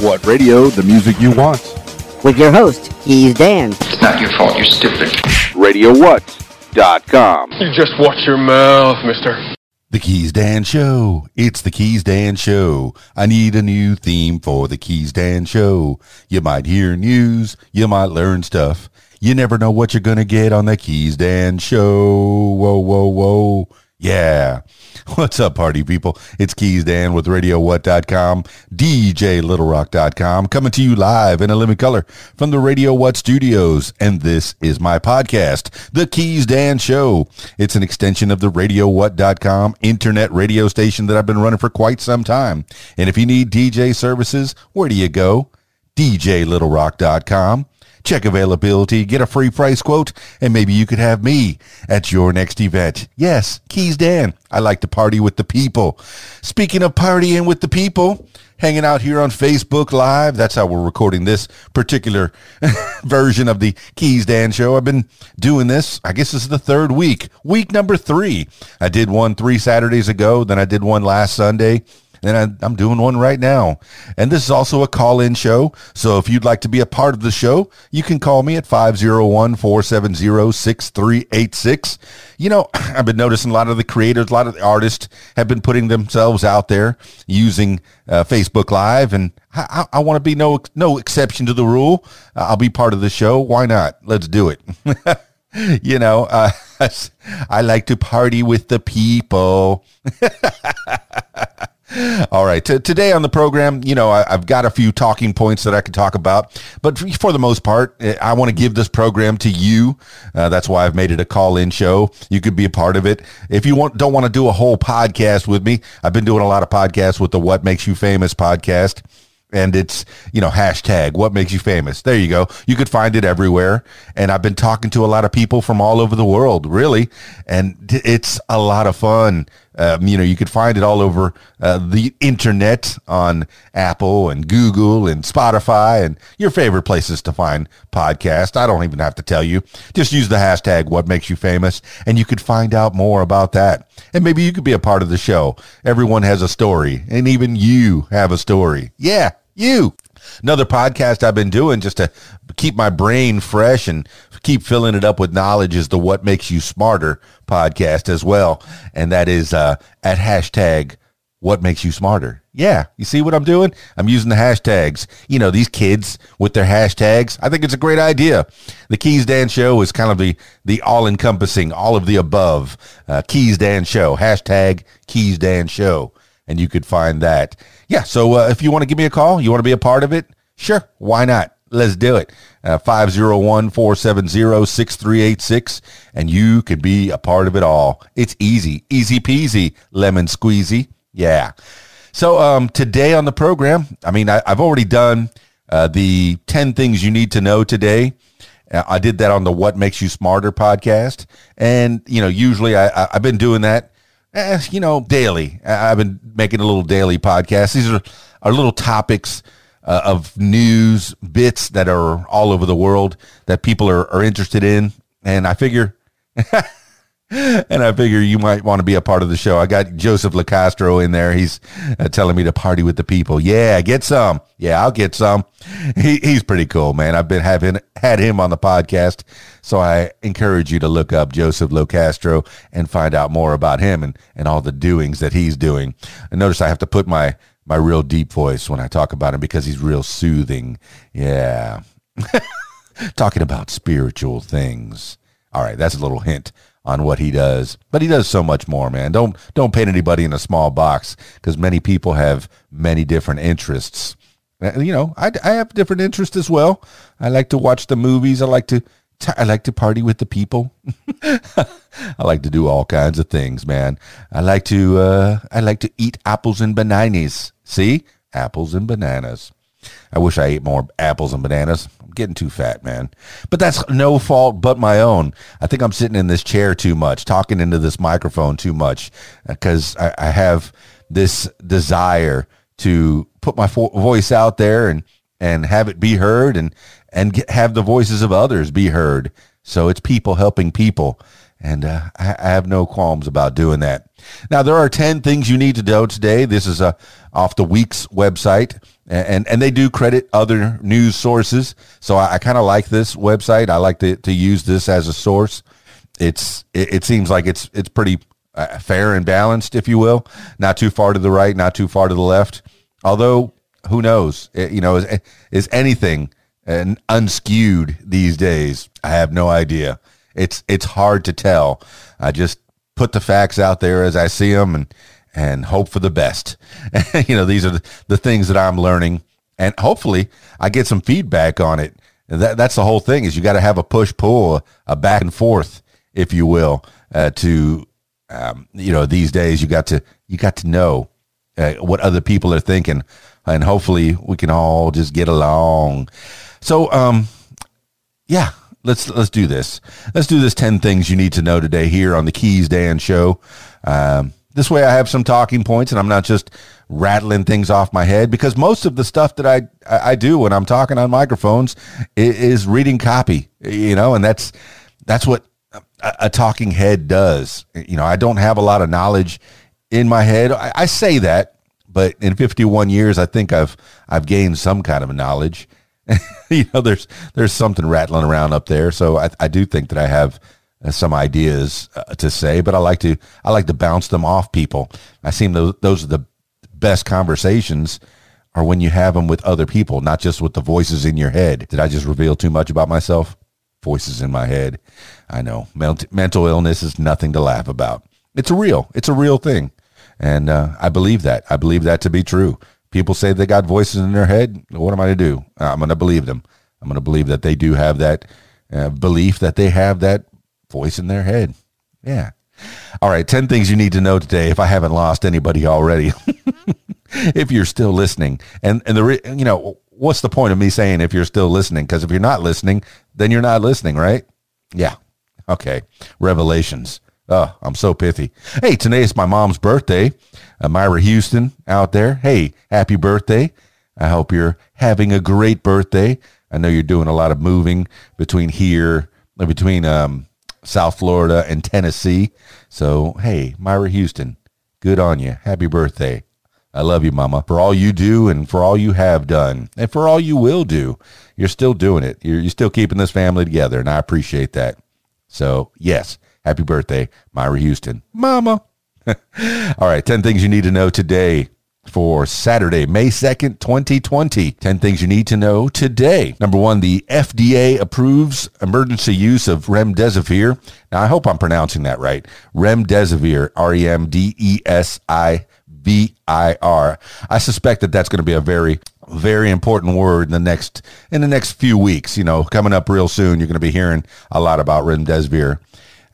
What radio? The music you want. With your host, Keys Dan. It's not your fault, you're stupid. RadioWhat.com. You just watch your mouth, mister. The Keys Dan Show. It's the Keys Dan Show. I need a new theme for the Keys Dan Show. You might hear news. You might learn stuff. You never know what you're going to get on the Keys Dan Show. Whoa, whoa, whoa. Yeah. What's up, party people? It's Keys Dan with RadioWhat.com, DJLittleRock.com, coming to you live in a living color from the Radio What studios. And this is my podcast, The Keys Dan Show. It's an extension of the RadioWhat.com internet radio station that I've been running for quite some time. And if you need DJ services, where do you go? DJLittleRock.com. Check availability, get a free price quote, and maybe you could have me at your next event. Yes, Keys Dan. I like to party with the people. Speaking of partying with the people, hanging out here on Facebook Live. That's how we're recording this particular version of the Keys Dan show. I've been doing this. I guess this is the third week, week number three. I did one three Saturdays ago. Then I did one last Sunday and I, am doing one right now. And this is also a call-in show. So if you'd like to be a part of the show, you can call me at 501-470-6386. You know, I've been noticing a lot of the creators, a lot of the artists have been putting themselves out there using uh, Facebook Live, and I, I want to be no no exception to the rule. Uh, I'll be part of the show. Why not? Let's do it. you know, uh, I like to party with the people. All right. T- today on the program, you know, I- have got a few talking points that I could talk about, but for the most part, eh, I want to give this program to you. Uh, that's why I've made it a call-in show. You could be a part of it. If you want, don't want to do a whole podcast with me, I've been doing a lot of podcasts with the What Makes You Famous podcast and it's you know hashtag what makes you famous there you go you could find it everywhere and i've been talking to a lot of people from all over the world really and it's a lot of fun um, you know you could find it all over uh, the internet on apple and google and spotify and your favorite places to find podcasts. i don't even have to tell you just use the hashtag what makes you famous and you could find out more about that and maybe you could be a part of the show everyone has a story and even you have a story yeah you. Another podcast I've been doing just to keep my brain fresh and keep filling it up with knowledge is the What Makes You Smarter podcast as well. And that is uh, at hashtag What Makes You Smarter. Yeah, you see what I'm doing? I'm using the hashtags. You know, these kids with their hashtags. I think it's a great idea. The Keys Dan Show is kind of the, the all encompassing, all of the above. Uh, Keys Dan Show, hashtag Keys Dan Show. And you could find that yeah, so uh, if you want to give me a call, you want to be a part of it, sure, why not? Let's do it. Uh, 501-470-6386 and you could be a part of it all. It's easy, easy peasy, lemon squeezy. Yeah. So um, today on the program, I mean, I, have already done uh, the 10 things you need to know today. Uh, I did that on the What Makes You Smarter podcast. And, you know, usually I, I, I've been doing that eh, you know, daily. I've been making a little daily podcast. These are, are little topics uh, of news bits that are all over the world that people are, are interested in. And I figure and I figure you might want to be a part of the show. I got Joseph LaCastro in there. He's uh, telling me to party with the people. Yeah, get some. Yeah, I'll get some. He, he's pretty cool, man. I've been having had him on the podcast, so I encourage you to look up Joseph LoCastro and find out more about him and, and all the doings that he's doing. And notice I have to put my my real deep voice when I talk about him because he's real soothing. Yeah. Talking about spiritual things. All right, that's a little hint on what he does. But he does so much more, man. Don't don't paint anybody in a small box because many people have many different interests. You know, I, I have different interests as well. I like to watch the movies. I like to I like to party with the people. I like to do all kinds of things, man. I like to uh, I like to eat apples and bananas. See, apples and bananas. I wish I ate more apples and bananas. Getting too fat, man. But that's no fault but my own. I think I'm sitting in this chair too much, talking into this microphone too much, because I, I have this desire to put my fo- voice out there and and have it be heard and and get, have the voices of others be heard. So it's people helping people. And uh, I, I, have no qualms about doing that. Now, there are 10 things you need to know today. This is uh, off the week's website. And and they do credit other news sources. So I, I kind of like this website. I like to to use this as a source. It's it, it seems like it's it's pretty uh, fair and balanced, if you will. Not too far to the right, not too far to the left. Although who knows? It, you know, is is anything uh, unskewed these days? I have no idea. It's it's hard to tell. I just put the facts out there as I see them and and hope for the best. you know, these are the, things that I'm learning, and hopefully I get some feedback on it. That, that's the whole thing is you got to have a push pull, a back and forth, if you will, uh, to um, you know these days you got to you got to know uh, what other people are thinking, and hopefully we can all just get along. So, um, yeah, let's let's do this. Let's do this. Ten things you need to know today here on the Keys Dan Show. Um, this way I have some talking points and I'm not just rattling things off my head because most of the stuff that I, I do when I'm talking on microphones is, reading copy, you know, and that's, that's what a, talking head does. You know, I don't have a lot of knowledge in my head. I, I say that, but in 51 years, I think I've, I've gained some kind of knowledge. you know, there's, there's something rattling around up there. So I, I do think that I have, some ideas uh, to say, but I like to I like to bounce them off people. I seem those those are the best conversations are when you have them with other people, not just with the voices in your head. Did I just reveal too much about myself? Voices in my head. I know mental illness is nothing to laugh about. It's a real. It's a real thing, and uh, I believe that. I believe that to be true. People say they got voices in their head. What am I to do? I'm going to believe them. I'm going to believe that they do have that uh, belief that they have that voice in their head. Yeah. All right, 10 things you need to know today if I haven't lost anybody already. if you're still listening. And and the you know, what's the point of me saying if you're still listening? Because if you're not listening, then you're not listening, right? Yeah. Okay. Revelations. Oh, I'm so pithy. Hey, today is my mom's birthday. Uh, Myra Houston out there. Hey, happy birthday. I hope you're having a great birthday. I know you're doing a lot of moving between here, between um, South Florida, and Tennessee. So, hey, Myra Houston, good on you. Happy birthday. I love you, Mama, for all you do and for all you have done and for all you will do. You're still doing it. You're, you're still keeping this family together, and I appreciate that. So, yes, happy birthday, Myra Houston. Mama. all right, 10 things you need to know today for Saturday, May 2nd, 2020. 10 things you need to know today. Number one, the FDA approves emergency use of remdesivir. Now, I hope I'm pronouncing that right. Remdesivir, R E M D E S I V I R. I suspect that that's going to be a very very important word in the next in the next few weeks. You know, coming up real soon, you're going to be hearing a lot about remdesivir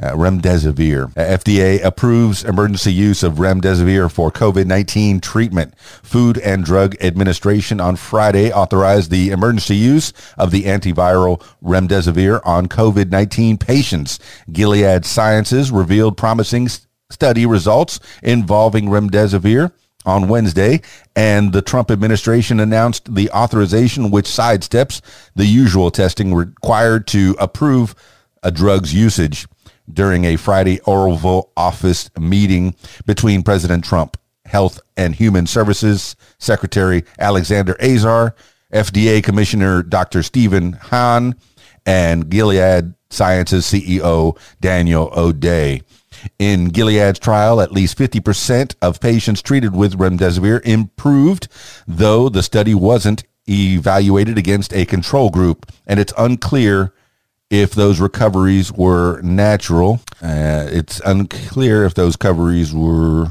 uh, remdesivir. Uh, FDA approves emergency use of remdesivir for COVID-19 treatment. Food and Drug Administration on Friday authorized the emergency use of the antiviral remdesivir on COVID-19 patients. Gilead Sciences revealed promising study results involving remdesivir on Wednesday, and the Trump administration announced the authorization which sidesteps the usual testing required to approve a drug's usage during a Friday Oval Office meeting between President Trump, Health and Human Services Secretary Alexander Azar, FDA Commissioner Dr. Stephen Hahn, and Gilead Sciences CEO Daniel O'Day. In Gilead's trial, at least 50% of patients treated with remdesivir improved, though the study wasn't evaluated against a control group, and it's unclear if those recoveries were natural. Uh, it's unclear if those recoveries were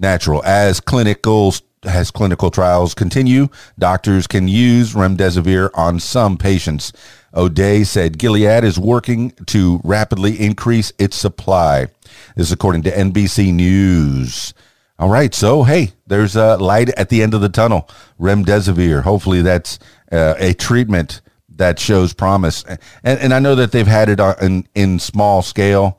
natural. As clinical as clinical trials continue, doctors can use remdesivir on some patients. O'Day said Gilead is working to rapidly increase its supply. This is according to NBC News. All right, so hey, there's a light at the end of the tunnel. Remdesivir. Hopefully, that's uh, a treatment that shows promise. And and I know that they've had it on, in in small scale.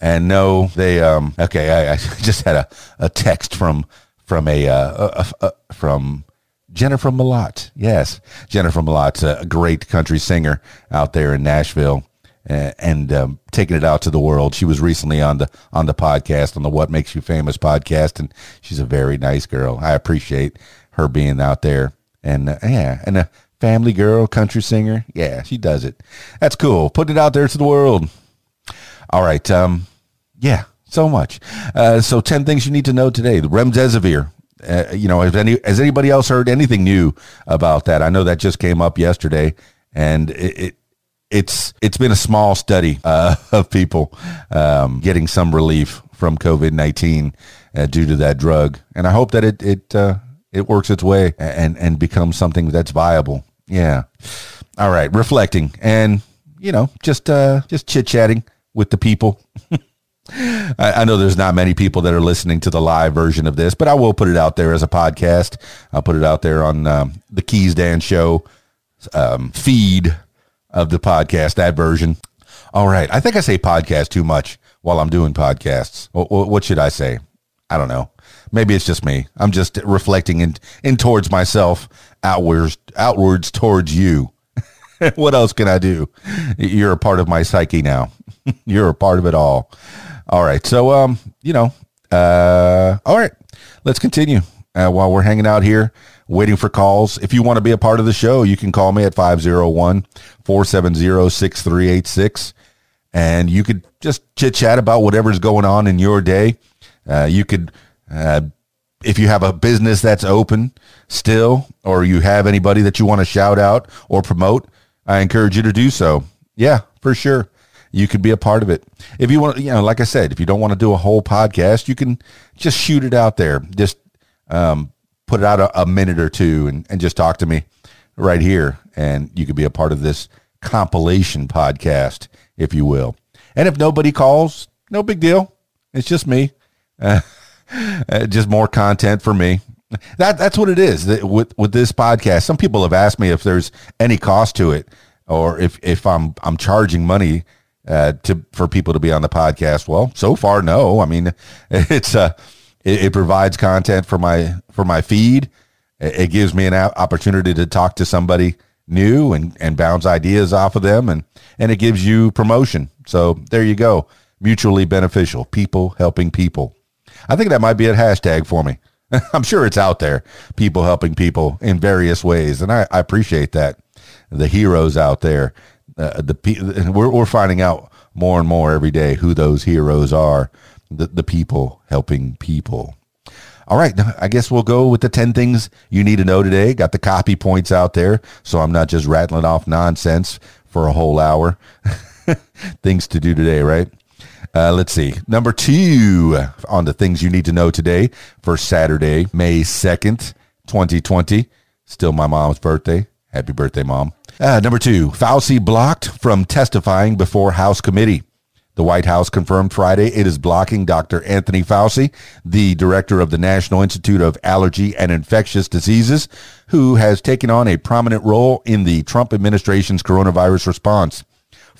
And no, they um okay. I, I just had a, a text from from a, uh, a, a from Jennifer Malott. Yes, Jennifer Malott, a great country singer out there in Nashville, uh, and um, taking it out to the world. She was recently on the on the podcast on the What Makes You Famous podcast, and she's a very nice girl. I appreciate her being out there. And uh, yeah, and a family girl, country singer. Yeah, she does it. That's cool. Putting it out there to the world. All right. Um, yeah, so much. Uh, so 10 things you need to know today. The remdesivir. Uh, you know, has any has anybody else heard anything new about that? I know that just came up yesterday, and it, it it's it's been a small study uh, of people um, getting some relief from COVID nineteen uh, due to that drug, and I hope that it it uh, it works its way and and becomes something that's viable. Yeah. All right, reflecting and you know just uh, just chit chatting with the people. I, I, know there's not many people that are listening to the live version of this, but I will put it out there as a podcast. I'll put it out there on um, the Keys Dan Show um, feed of the podcast, that version. All right. I think I say podcast too much while I'm doing podcasts. What, what should I say? I don't know. Maybe it's just me. I'm just reflecting in, in towards myself, outwards, outwards towards you. what else can I do? You're a part of my psyche now. You're a part of it all. All right. So, um, you know, uh, all right. Let's continue. Uh, while we're hanging out here, waiting for calls. If you want to be a part of the show, you can call me at 501 470 6386. And you could just chit chat about whatever's going on in your day. Uh, you could, uh, if you have a business that's open still, or you have anybody that you want to shout out or promote, I encourage you to do so. Yeah, for sure. You could be a part of it. If you want, you know, like I said, if you don't want to do a whole podcast, you can just shoot it out there. Just um, put it out a, a minute or two and, and just talk to me right here. And you could be a part of this compilation podcast, if you will. And if nobody calls, no big deal. It's just me. Uh, just more content for me. That that's what it is with with this podcast. Some people have asked me if there's any cost to it, or if if I'm I'm charging money uh, to for people to be on the podcast. Well, so far, no. I mean, it's uh, it, it provides content for my for my feed. It, it gives me an opportunity to talk to somebody new and and bounce ideas off of them, and and it gives you promotion. So there you go, mutually beneficial. People helping people. I think that might be a hashtag for me. I'm sure it's out there. People helping people in various ways, and I, I appreciate that. The heroes out there, uh, the we're we're finding out more and more every day who those heroes are. The the people helping people. All right, I guess we'll go with the 10 things you need to know today. Got the copy points out there, so I'm not just rattling off nonsense for a whole hour. things to do today, right? Uh, let's see. Number two on the things you need to know today for Saturday, May 2nd, 2020. Still my mom's birthday. Happy birthday, mom. Uh, number two, Fauci blocked from testifying before House committee. The White House confirmed Friday it is blocking Dr. Anthony Fauci, the director of the National Institute of Allergy and Infectious Diseases, who has taken on a prominent role in the Trump administration's coronavirus response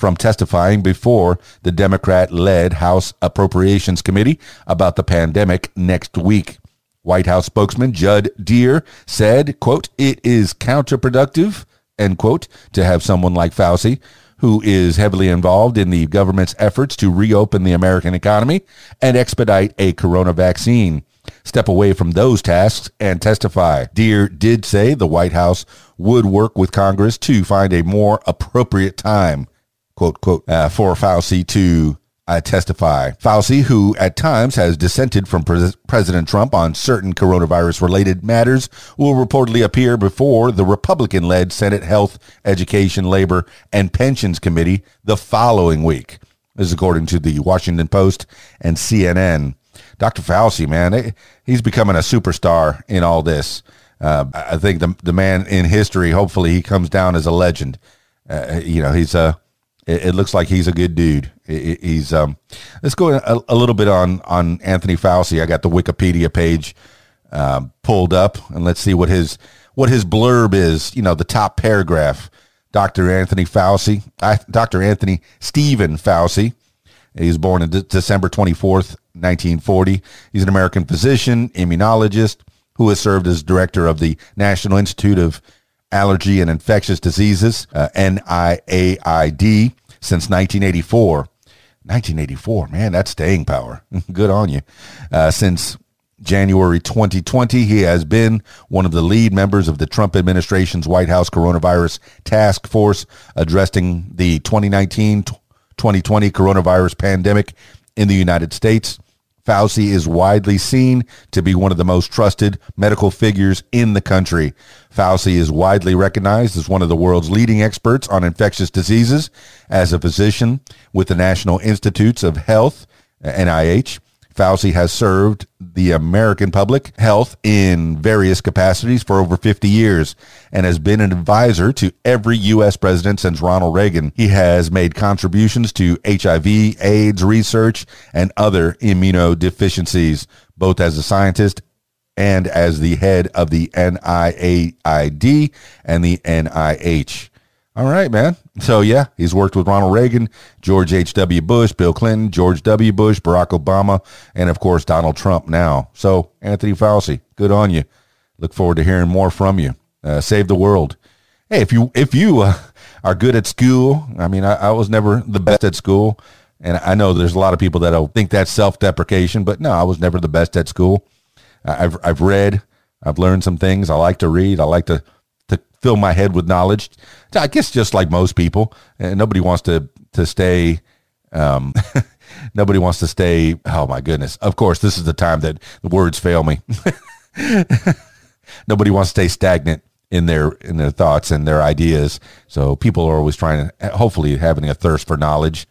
from testifying before the Democrat led House Appropriations Committee about the pandemic next week. White House spokesman Judd Deere said, quote, it is counterproductive, end quote, to have someone like Fauci, who is heavily involved in the government's efforts to reopen the American economy and expedite a corona vaccine. Step away from those tasks and testify. Deere did say the White House would work with Congress to find a more appropriate time quote, quote, uh, for Fauci to uh, testify. Fauci, who at times has dissented from Pre- President Trump on certain coronavirus related matters, will reportedly appear before the Republican led Senate Health, Education, Labor, and Pensions Committee the following week. This is according to the Washington Post and CNN. Dr. Fauci, man, he's becoming a superstar in all this. Uh, I think the the man in history. Hopefully, he comes down as a legend. Uh, you know, he's a it, it, looks like he's a good dude. It, he's um. Let's go a, a, little bit on on Anthony Fauci. I got the Wikipedia page uh, pulled up, and let's see what his what his blurb is. You know, the top paragraph. Dr. Anthony Fauci, Dr. Anthony Stephen Fauci. He was born on D- December 24th, 1940. He's an American physician, immunologist, who has served as director of the National Institute of Allergy and Infectious Diseases, uh, NIAID, since 1984. 1984, man, that's staying power. Good on you. Uh, since January 2020. He has been one of the lead members of the Trump administration's White House coronavirus task force addressing the 2019 2020 coronavirus pandemic in the United States. Fauci is widely seen to be one of the most trusted medical figures in the country. Fauci is widely recognized as one of the world's leading experts on infectious diseases as a physician with the National Institutes of Health, NIH. Fauci has served the American public health in various capacities for over 50 years and has been an advisor to every U.S. president since Ronald Reagan. He has made contributions to HIV, AIDS research, and other immunodeficiencies, both as a scientist and as the head of the NIAID and the NIH. All right, man. So yeah, he's worked with Ronald Reagan, George H.W. Bush, Bill Clinton, George W. Bush, Barack Obama, and of course Donald Trump now. So Anthony Fauci, good on you. Look forward to hearing more from you. Uh, save the world. Hey, if you if you uh, are good at school, I mean, I, I was never the best at school, and I know there's a lot of people that'll think that's self-deprecation, but no, I was never the best at school. I've I've read, I've learned some things. I like to read. I like to to fill my head with knowledge. I guess just like most people, and nobody wants to to stay. Um, nobody wants to stay. Oh my goodness! Of course, this is the time that the words fail me. nobody wants to stay stagnant in their in their thoughts and their ideas. So people are always trying to, hopefully, having a thirst for knowledge.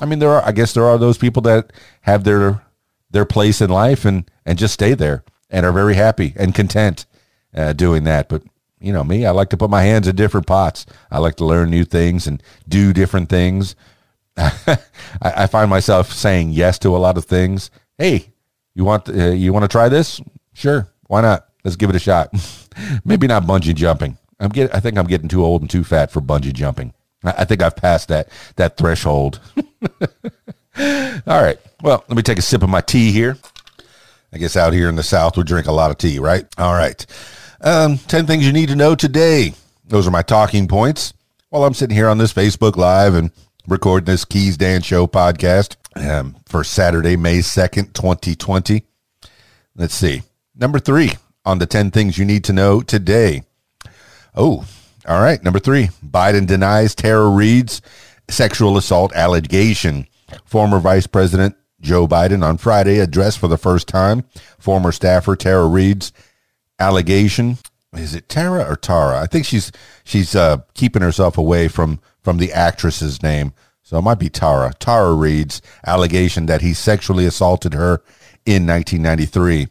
I mean, there are. I guess there are those people that have their their place in life and and just stay there and are very happy and content uh, doing that. But you know me, I like to put my hands in different pots. I like to learn new things and do different things. I, I, find myself saying yes to a lot of things. Hey, you want uh, you want to try this? Sure, why not? Let's give it a shot. Maybe not bungee jumping. I'm get. I think I'm getting too old and too fat for bungee jumping. I, I think I've passed that that threshold. All right. Well, let me take a sip of my tea here. I guess out here in the South, we drink a lot of tea, right? All right. Um, 10 things you need to know today. Those are my talking points while I'm sitting here on this Facebook Live and recording this Keys Dan Show podcast um, for Saturday, May 2nd, 2020. Let's see. Number three on the 10 things you need to know today. Oh, all right. Number three Biden denies Tara Reade's sexual assault allegation. Former Vice President Joe Biden on Friday addressed for the first time former staffer Tara Reade's allegation. Is it Tara or Tara? I think she's she's uh, keeping herself away from from the actress's name, so it might be Tara. Tara Reade's allegation that he sexually assaulted her in 1993.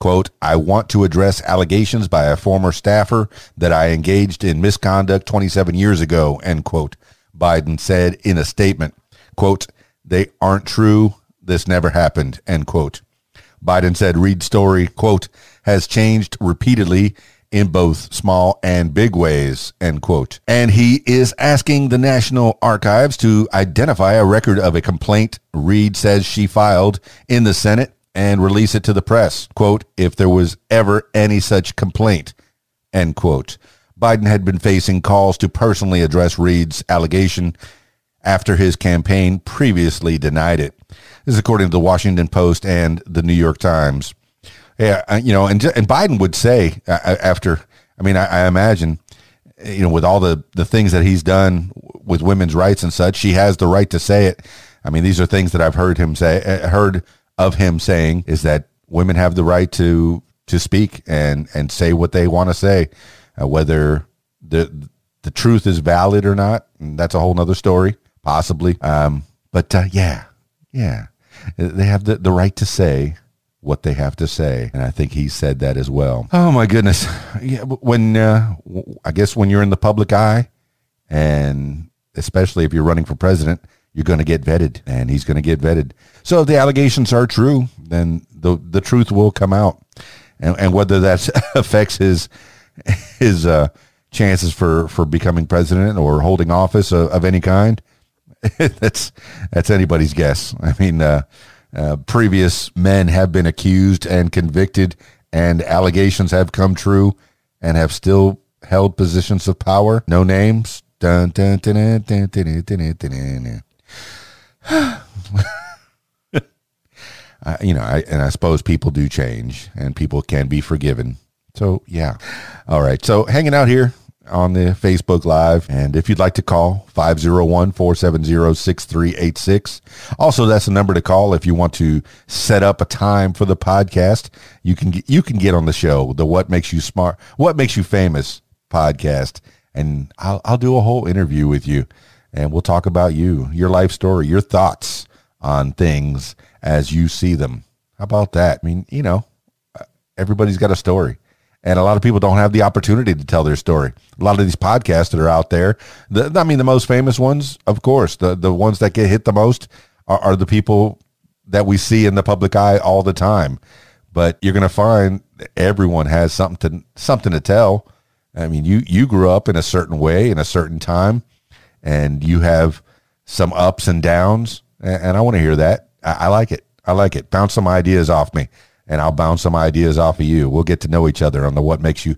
Quote, I want to address allegations by a former staffer that I engaged in misconduct 27 years ago, end quote. Biden said in a statement, quote, they aren't true. This never happened, end quote. Biden said Reade's story, quote, has changed repeatedly in both small and big ways, end quote. And he is asking the National Archives to identify a record of a complaint Reade says she filed in the Senate and release it to the press. Quote, if there was ever any such complaint, end quote. Biden had been facing calls to personally address Reade's allegation after his campaign previously denied it. This is according to the Washington Post and the New York Times. Yeah, uh, you know, and and Biden would say uh, uh, after. I mean, I, I imagine, you know, with all the the things that he's done with women's rights and such, she has the right to say it. I mean, these are things that I've heard him say, heard of him saying, is that women have the right to to speak and and say what they want to say, uh, whether the the truth is valid or not. that's a whole nother story, possibly. Um, but uh, yeah, yeah. They have the, the right to say what they have to say. And I think he said that as well. Oh my goodness. Yeah, when uh, I guess when you're in the public eye and especially if you're running for president, you're going to get vetted and he's going to get vetted. So if the allegations are true, then the the truth will come out. And, and whether that affects his his uh, chances for, for becoming president or holding office of, of any kind, that's that's anybody's guess. I mean, uh, Previous men have been accused and convicted, and allegations have come true and have still held positions of power. No names. You know, I, and I suppose people do change and people can be forgiven. So, yeah. All right. So, hanging out here on the Facebook Live. And if you'd like to call, 501 470 6386. Also, that's the number to call if you want to set up a time for the podcast. You can get, you can get on the show, the What Makes You Smart, What Makes You Famous podcast. And I'll, I'll do a whole interview with you and we'll talk about you, your life story, your thoughts on things as you see them. How about that? I mean, you know, everybody's got a story and a lot of people don't have the opportunity to tell their story. A lot of these podcasts that are out there, the, I mean, the most famous ones, of course, the the ones that get hit the most are, are the people that we see in the public eye all the time. But you're going to find everyone has something to something to tell. I mean, you you grew up in a certain way in a certain time, and you have some ups and downs, and, and I want to hear that. I, I like it. I like it. Bounce some ideas off me and I'll bounce some ideas off of you. We'll get to know each other on the What Makes You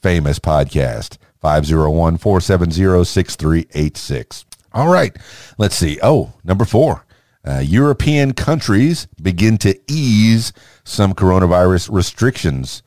Famous podcast. 501 470 6386. All right. Let's see. Oh, number four. Uh, European countries begin to ease some coronavirus restrictions.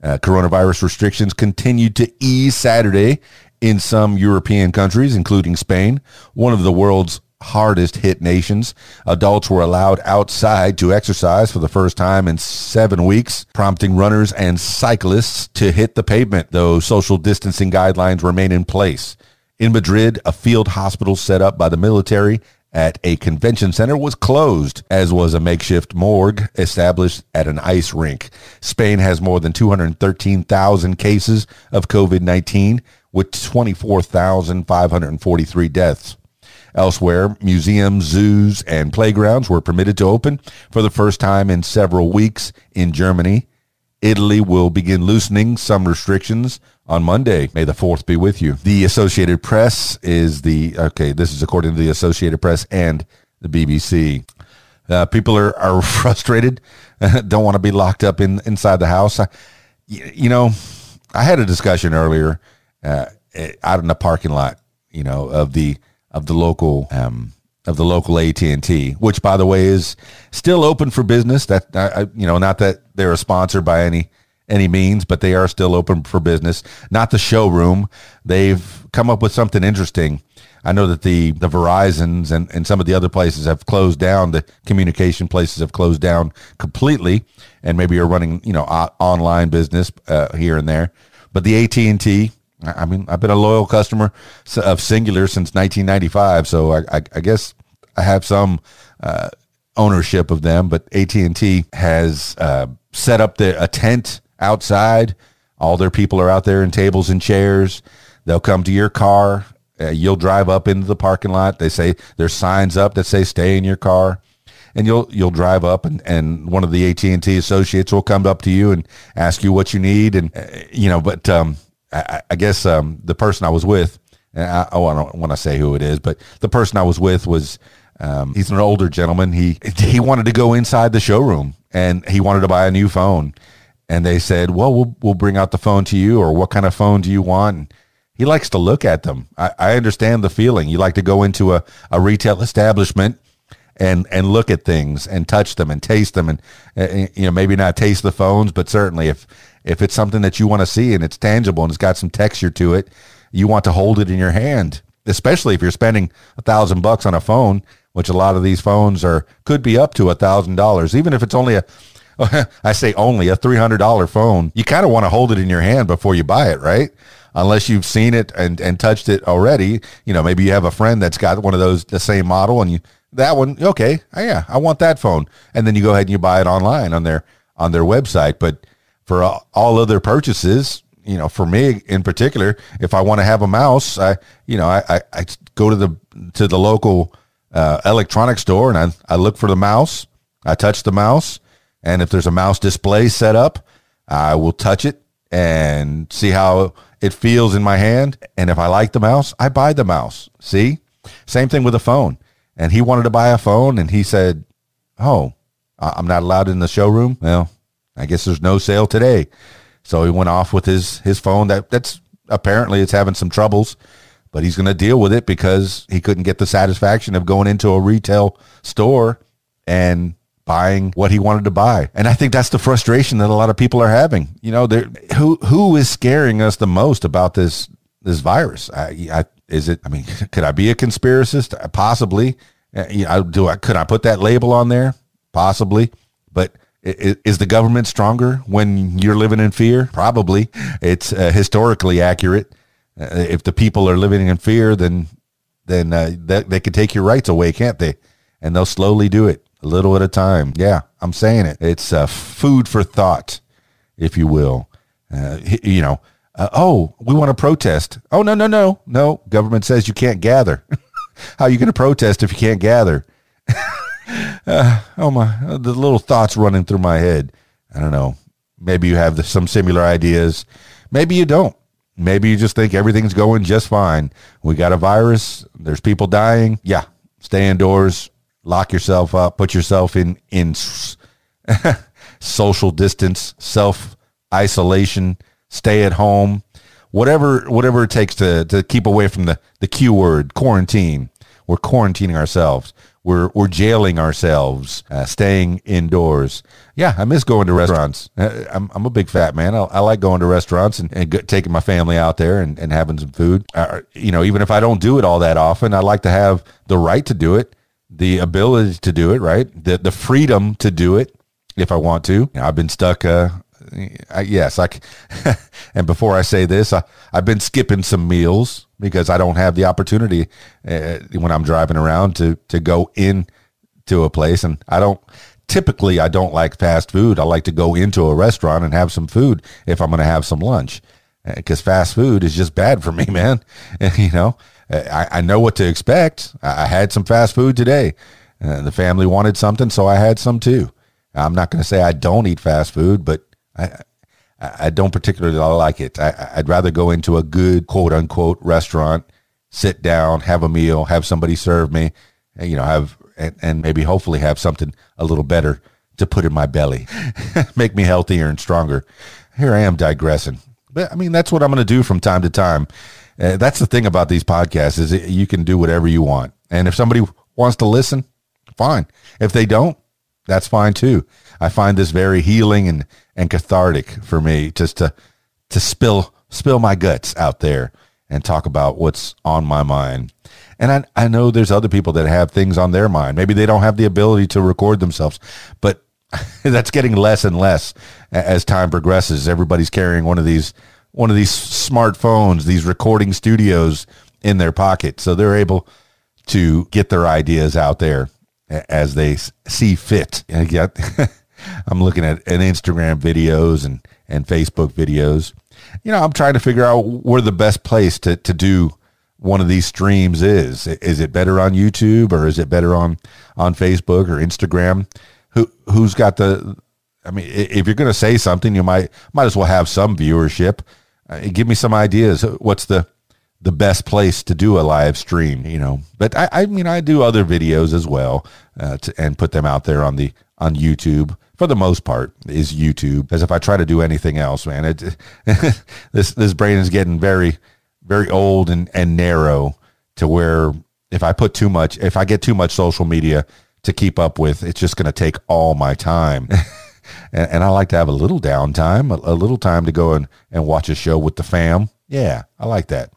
Uh, coronavirus restrictions continued to ease Saturday in some European countries, including Spain, one of the world's hardest hit nations. Adults were allowed outside to exercise for the first time in seven weeks, prompting runners and cyclists to hit the pavement, though social distancing guidelines remain in place. In Madrid, a field hospital set up by the military at a convention center was closed, as was a makeshift morgue established at an ice rink. Spain has more than 213,000 cases of COVID-19 with 24,543 deaths. Elsewhere, museums, zoos, and playgrounds were permitted to open for the first time in several weeks in Germany. Italy will begin loosening some restrictions on Monday. May the 4th be with you. The Associated Press is the, okay, this is according to the Associated Press and the BBC. Uh, people are, are frustrated, don't want to be locked up in inside the house. I, you know, I had a discussion earlier uh, out in the parking lot, you know, of the of the local um, of the local AT and T, which by the way is still open for business. That I, you know, not that they're a sponsor by any any means, but they are still open for business. Not the showroom. They've come up with something interesting. I know that the the Verizon's and, and some of the other places have closed down. The communication places have closed down completely, and maybe are running you know online business uh, here and there. But the AT and T I mean, I've been a loyal customer of Cingular since 1995, so I, I, I guess I have some uh, ownership of them. But AT and T has uh, set up the, a tent outside. All their people are out there in tables and chairs. They'll come to your car. Uh, you'll drive up into the parking lot. They say there's signs up that say "Stay in your car." and you'll you'll drive up and, and one of the AT and T associates will come up to you and ask you what you need and uh, you know but um, I, I guess um, the person I was with, I, oh, I don't want to say who it is, but the person I was with was um, he's an older gentleman. He he wanted to go inside the showroom and he wanted to buy a new phone. And they said, "Well, we'll we'll bring out the phone to you, or what kind of phone do you want?" He likes to look at them. I, I understand the feeling. You like to go into a, a retail establishment and and look at things and touch them and taste them and uh, you know maybe not taste the phones, but certainly if if it's something that you want to see and it's tangible and it's got some texture to it, you want to hold it in your hand, especially if you're spending a thousand bucks on a phone, which a lot of these phones are could be up to a thousand dollars, even if it's only a I say only a $300 phone. You kind of want to hold it in your hand before you buy it, right? Unless you've seen it and, and touched it already. You know, maybe you have a friend that's got one of those, the same model and you, that one, okay, oh, yeah, I want that phone. And then you go ahead and you buy it online on their, on their website. But for all other purchases, you know, for me in particular, if I want to have a mouse, I, you know, I, I, I go to the to the local uh, electronic store and I, I look for the mouse. I touch the mouse, and if there's a mouse display set up, I will touch it and see how it feels in my hand. And if I like the mouse, I buy the mouse. See, same thing with a phone. And he wanted to buy a phone, and he said, "Oh, I'm not allowed in the showroom." Well, I guess there's no sale today. So he went off with his his phone that that's apparently it's having some troubles, but he's going to deal with it because he couldn't get the satisfaction of going into a retail store and buying what he wanted to buy. And I think that's the frustration that a lot of people are having. You know, who who is scaring us the most about this this virus? I, I, is it? I mean, could I be a conspiracist? Possibly. Uh, you know, do I could I put that label on there? Possibly, but is the government stronger when you're living in fear? Probably. It's uh, historically accurate. Uh, if the people are living in fear, then then uh, they, they could take your rights away, can't they? And they'll slowly do it a little at a time. Yeah, I'm saying it. It's uh, food for thought, if you will. Uh, you know, uh, oh, we want to protest. Oh, no, no, no, no. Government says you can't gather. How are you going to protest if you can't gather? uh, oh my, the little thoughts running through my head. I don't know. Maybe you have the, some similar ideas. Maybe you don't. Maybe you just think everything's going just fine. We got a virus. There's people dying. Yeah, stay indoors. Lock yourself up. Put yourself in in social distance, self isolation. Stay at home. Whatever whatever it takes to to keep away from the the Q word quarantine. We're quarantining ourselves. We're we're jailing ourselves, uh, staying indoors. Yeah, I miss going to restaurants. Uh, I'm, I'm a big fat man. I, I like going to restaurants and, and taking my family out there and, and having some food. Uh, you know, even if I don't do it all that often, I like to have the right to do it, the ability to do it, right? The the freedom to do it if I want to. You know, I've been stuck. Uh, I, yes, I. and before I say this, I, I've been skipping some meals because I don't have the opportunity uh, when I'm driving around to to go in to a place, and I don't typically I don't like fast food. I like to go into a restaurant and have some food if I'm going to have some lunch, because uh, fast food is just bad for me, man. you know, I, I know what to expect. I, I had some fast food today. Uh, the family wanted something, so I had some too. I'm not going to say I don't eat fast food, but I, I don't particularly like it. I, would rather go into a good quote unquote restaurant, sit down, have a meal, have somebody serve me, you know, have and, and maybe hopefully have something a little better to put in my belly, make me healthier and stronger. Here I am digressing, but I mean that's what I'm going to do from time to time. Uh, that's the thing about these podcasts is you can do whatever you want, and if somebody wants to listen, fine. If they don't, that's fine too. I find this very healing and, and cathartic for me just to to spill spill my guts out there and talk about what's on my mind. And I, I know there's other people that have things on their mind. Maybe they don't have the ability to record themselves, but that's getting less and less as time progresses. Everybody's carrying one of these one of these smartphones, these recording studios in their pocket, so they're able to get their ideas out there as they see fit. And get, I'm looking at an Instagram videos and, and Facebook videos. You know, I'm trying to figure out where the best place to, to do one of these streams is. Is it better on YouTube or is it better on, on Facebook or Instagram? Who, who's got the, I mean, if you're going to say something, you might, might as well have some viewership. Uh, give me some ideas. What's the, the best place to do a live stream, you know. But I, I mean, I do other videos as well, uh, to, and put them out there on the on YouTube. For the most part, is YouTube. As if I try to do anything else, man, it this this brain is getting very very old and and narrow to where if I put too much, if I get too much social media to keep up with, it's just going to take all my time. and, and, I like to have a little downtime, a, a little time to go and, and watch a show with the fam. Yeah, I like that.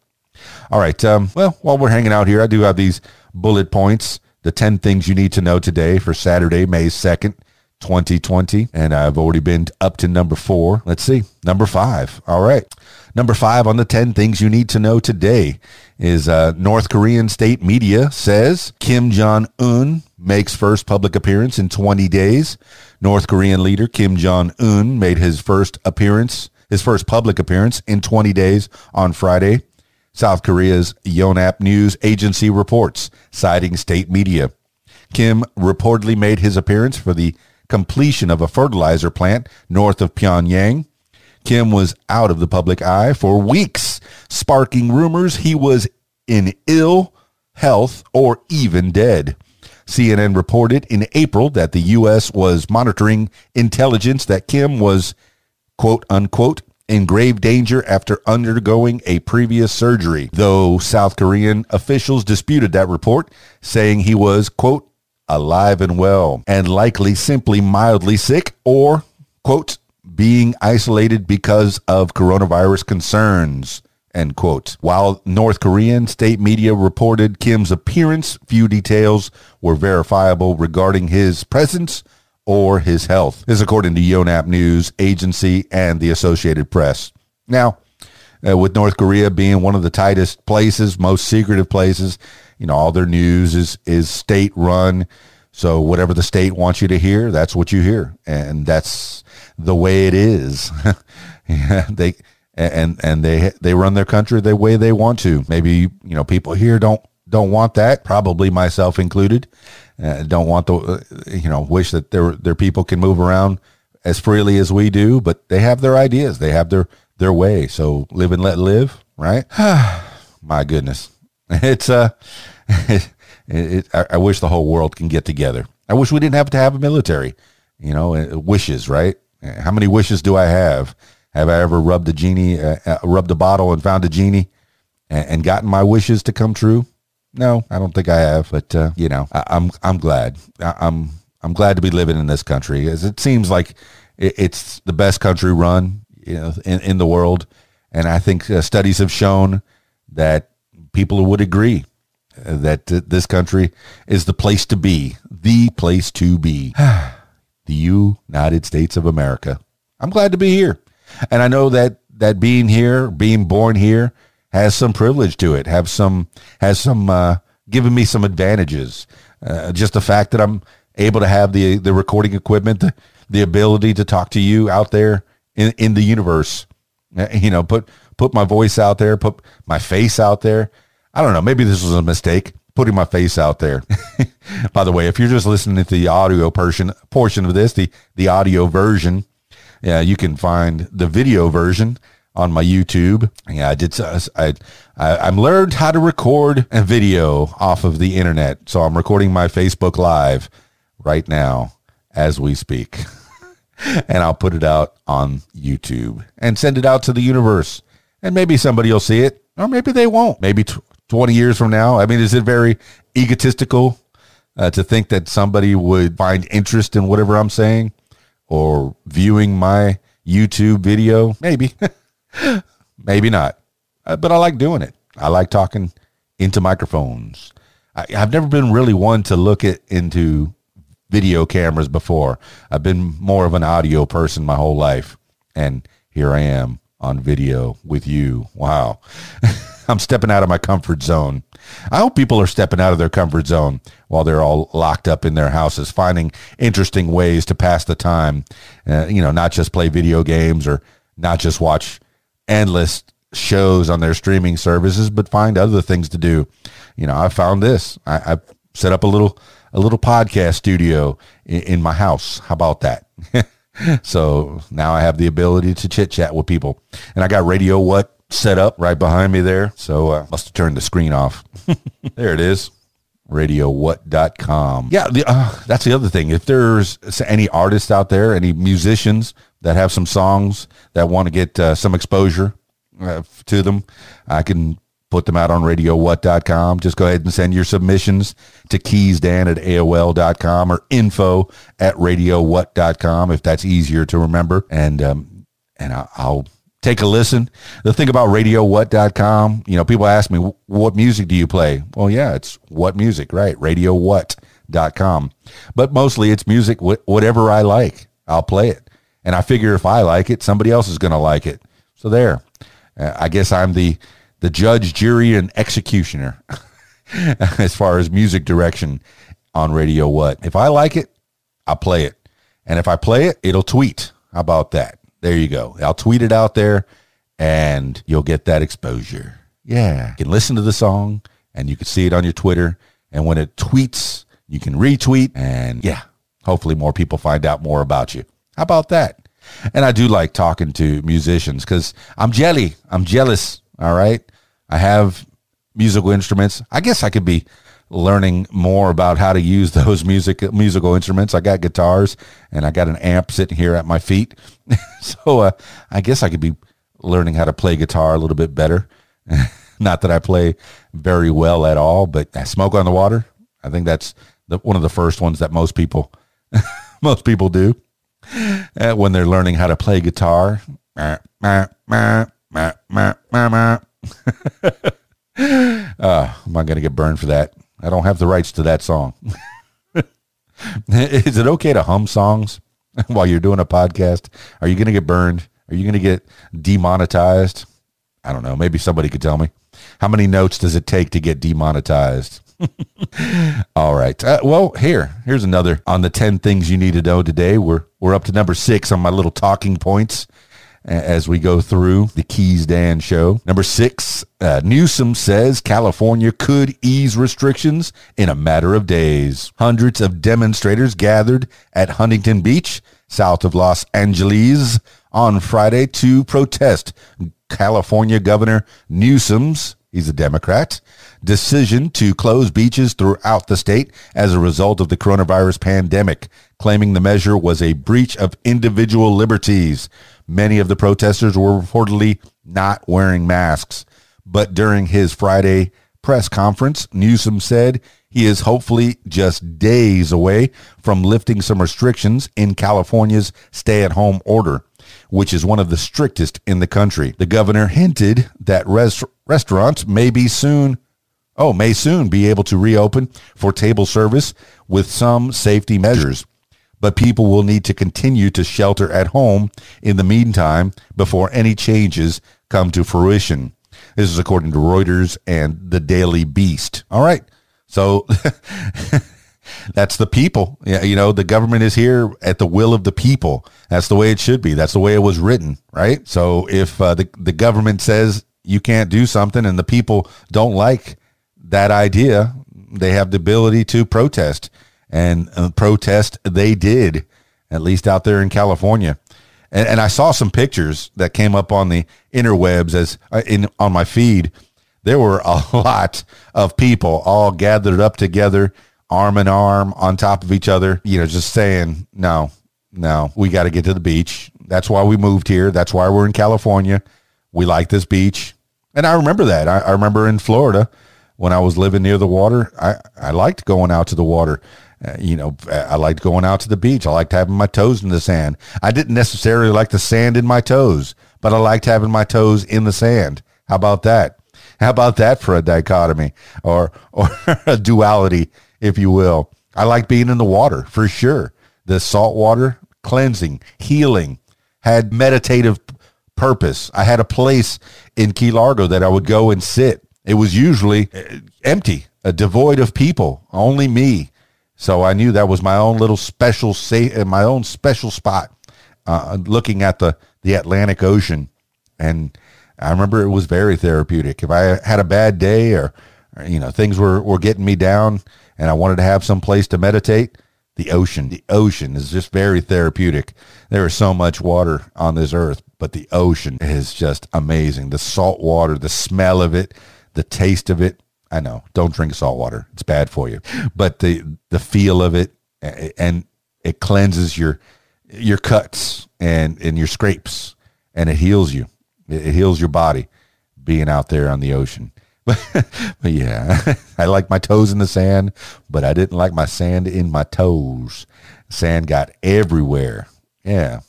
All right. Um, well, while we're hanging out here, I do have these bullet points, the 10 things you need to know today for Saturday, May 2nd, 2020. And I've already been up to number four. Let's see. Number five. All right. Number five on the 10 things you need to know today is uh, North Korean state media says Kim Jong Un makes first public appearance in 20 days. North Korean leader Kim Jong Un made his first appearance, his first public appearance in 20 days on Friday. South Korea's Yonhap News Agency reports, citing state media. Kim reportedly made his appearance for the completion of a fertilizer plant north of Pyongyang. Kim was out of the public eye for weeks, sparking rumors he was in ill health or even dead. CNN reported in April that the U.S. was monitoring intelligence that Kim was, quote unquote, in grave danger after undergoing a previous surgery, though South Korean officials disputed that report, saying he was, quote, alive and well, and likely simply mildly sick or, quote, being isolated because of coronavirus concerns. End quote. While North Korean state media reported Kim's appearance, few details were verifiable regarding his presence or his health. This according to Yonhap News Agency and the Associated Press. Now, uh, with North Korea being one of the tightest places, most secretive places, you know, all their news is is state run. So whatever the state wants you to hear, that's what you hear, and that's the way it is. yeah, they and and they they run their country the way they want to. Maybe you know people here don't don't want that. Probably myself included. Uh, don't want the uh, you know wish that their their people can move around as freely as we do, but they have their ideas. They have their their way. So live and let live, right? My goodness, it's uh, it, it, I, I wish the whole world can get together. I wish we didn't have to have a military. You know, uh, wishes, right? How many wishes do I have? Have I ever rubbed a genie, uh, uh, rubbed a bottle and found a genie, and, and, gotten my wishes to come true? No, I don't think I have. But uh, you know, I, am I'm, I'm glad. I, I'm I'm glad to be living in this country, as it seems like it, it's the best country run you know in, in the world, and I think uh, studies have shown that people who would agree uh, that this country is the place to be, the place to be. the United States of America. I'm glad to be here. And I know that that being here, being born here has some privilege to it, have some has some uh, given me some advantages. Uh, just the fact that I'm able to have the the recording equipment, the, the ability to talk to you out there in in the universe. Uh, you know, put put my voice out there, put my face out there. I don't know. Maybe this was a mistake putting my face out there. By the way, if you're just listening to the audio portion portion of this, the the audio version, yeah, you can find the video version on my YouTube. Yeah, I did. I, I I'm learned how to record a video off of the internet, so I'm recording my Facebook Live right now as we speak, and I'll put it out on YouTube and send it out to the universe, and maybe somebody will see it, or maybe they won't. Maybe t- 20 years from now? I mean, is it very egotistical uh, to think that somebody would find interest in whatever I'm saying or viewing my YouTube video? Maybe. Maybe not. Uh, but I like doing it. I like talking into microphones. I, I've never been really one to look at into video cameras before. I've been more of an audio person my whole life. And here I am on video with you. Wow. I'm stepping out of my comfort zone. I hope people are stepping out of their comfort zone while they're all locked up in their houses, finding interesting ways to pass the time. Uh, you know, not just play video games or not just watch endless shows on their streaming services, but find other things to do. You know, I found this. I, I set up a little a little podcast studio in, in my house. How about that? so now I have the ability to chit chat with people, and I got Radio What set up right behind me there. So uh, must have turned the screen off. there it is. RadioWhat.com. Yeah, the, uh, that's the other thing. If there's any artists out there, any musicians that have some songs that want to get uh, some exposure uh, to them, I can put them out on RadioWhat.com. Just go ahead and send your submissions to keysdan at AOL.com or info at RadioWhat.com if that's easier to remember. And, um, and I'll take a listen. The thing about radiowhat.com, you know, people ask me, what music do you play? Well, yeah, it's what music, right? Radiowhat.com. But mostly it's music, whatever I like, I'll play it. And I figure if I like it, somebody else is going to like it. So there. Uh, I guess I'm the, the judge, jury, and executioner as far as music direction on Radio What. If I like it, I'll play it. And if I play it, it'll tweet. How about that? There you go. I'll tweet it out there and you'll get that exposure. Yeah. You can listen to the song and you can see it on your Twitter. And when it tweets, you can retweet and yeah, hopefully more people find out more about you. How about that? And I do like talking to musicians because I'm jelly. I'm jealous. All right. I have musical instruments. I guess I could be learning more about how to use those music musical instruments. I got guitars and I got an amp sitting here at my feet. so uh, I guess I could be learning how to play guitar a little bit better. Not that I play very well at all, but smoke on the water. I think that's the one of the first ones that most people most people do uh, when they're learning how to play guitar. Uh, uh, uh, uh, am I going to get burned for that? I don't have the rights to that song. Is it okay to hum songs while you're doing a podcast? Are you going to get burned? Are you going to get demonetized? I don't know. Maybe somebody could tell me. How many notes does it take to get demonetized? All right. Uh, well, here, here's another on the 10 things you need to know today. We're we're up to number 6 on my little talking points as we go through the Keys Dan show. Number 6, uh, Newsom says California could ease restrictions in a matter of days. Hundreds of demonstrators gathered at Huntington Beach, south of Los Angeles, on Friday to protest California Governor Newsom's he's a Democrat, decision to close beaches throughout the state as a result of the coronavirus pandemic, claiming the measure was a breach of individual liberties. Many of the protesters were reportedly not wearing masks. But during his Friday press conference, Newsom said he is hopefully just days away from lifting some restrictions in California's stay at home order which is one of the strictest in the country. The governor hinted that res- restaurants may be soon oh, may soon be able to reopen for table service with some safety measures. But people will need to continue to shelter at home in the meantime before any changes come to fruition. This is according to Reuters and the Daily Beast. All right. So that's the people. Yeah, you know, the government is here at the will of the people. That's the way it should be. That's the way it was written, right? So if uh, the the government says you can't do something and the people don't like that idea, they have the ability to protest, and uh, protest they did, at least out there in California. And, and I saw some pictures that came up on the interwebs as uh, in on my feed. There were a lot of people all gathered up together arm in arm on top of each other, you know, just saying, no, no, we got to get to the beach. That's why we moved here. That's why we're in California. We like this beach. And I remember that. I, I remember in Florida when I was living near the water, I, I liked going out to the water. Uh, you know, I liked going out to the beach. I liked having my toes in the sand. I didn't necessarily like the sand in my toes, but I liked having my toes in the sand. How about that? How about that for a dichotomy or or a duality if you will. I like being in the water for sure. The salt water cleansing, healing, had meditative purpose. I had a place in Key Largo that I would go and sit. It was usually uh, empty, uh, devoid of people, only me. So I knew that was my own little special, say, uh, my own special spot, uh, looking at the the Atlantic Ocean, and I remember it was very therapeutic. If I had a bad day or, or you know things were were getting me down, and I wanted to have some place to meditate, the ocean. The ocean is just very therapeutic. There is so much water on this earth, but the ocean is just amazing. The salt water, the smell of it, the taste of it. I know, don't drink salt water. It's bad for you. But the the feel of it and it cleanses your your cuts and and your scrapes and it heals you. It heals your body being out there on the ocean. But, yeah, I like my toes in the sand, but I didn't like my sand in my toes. Sand got everywhere. Yeah.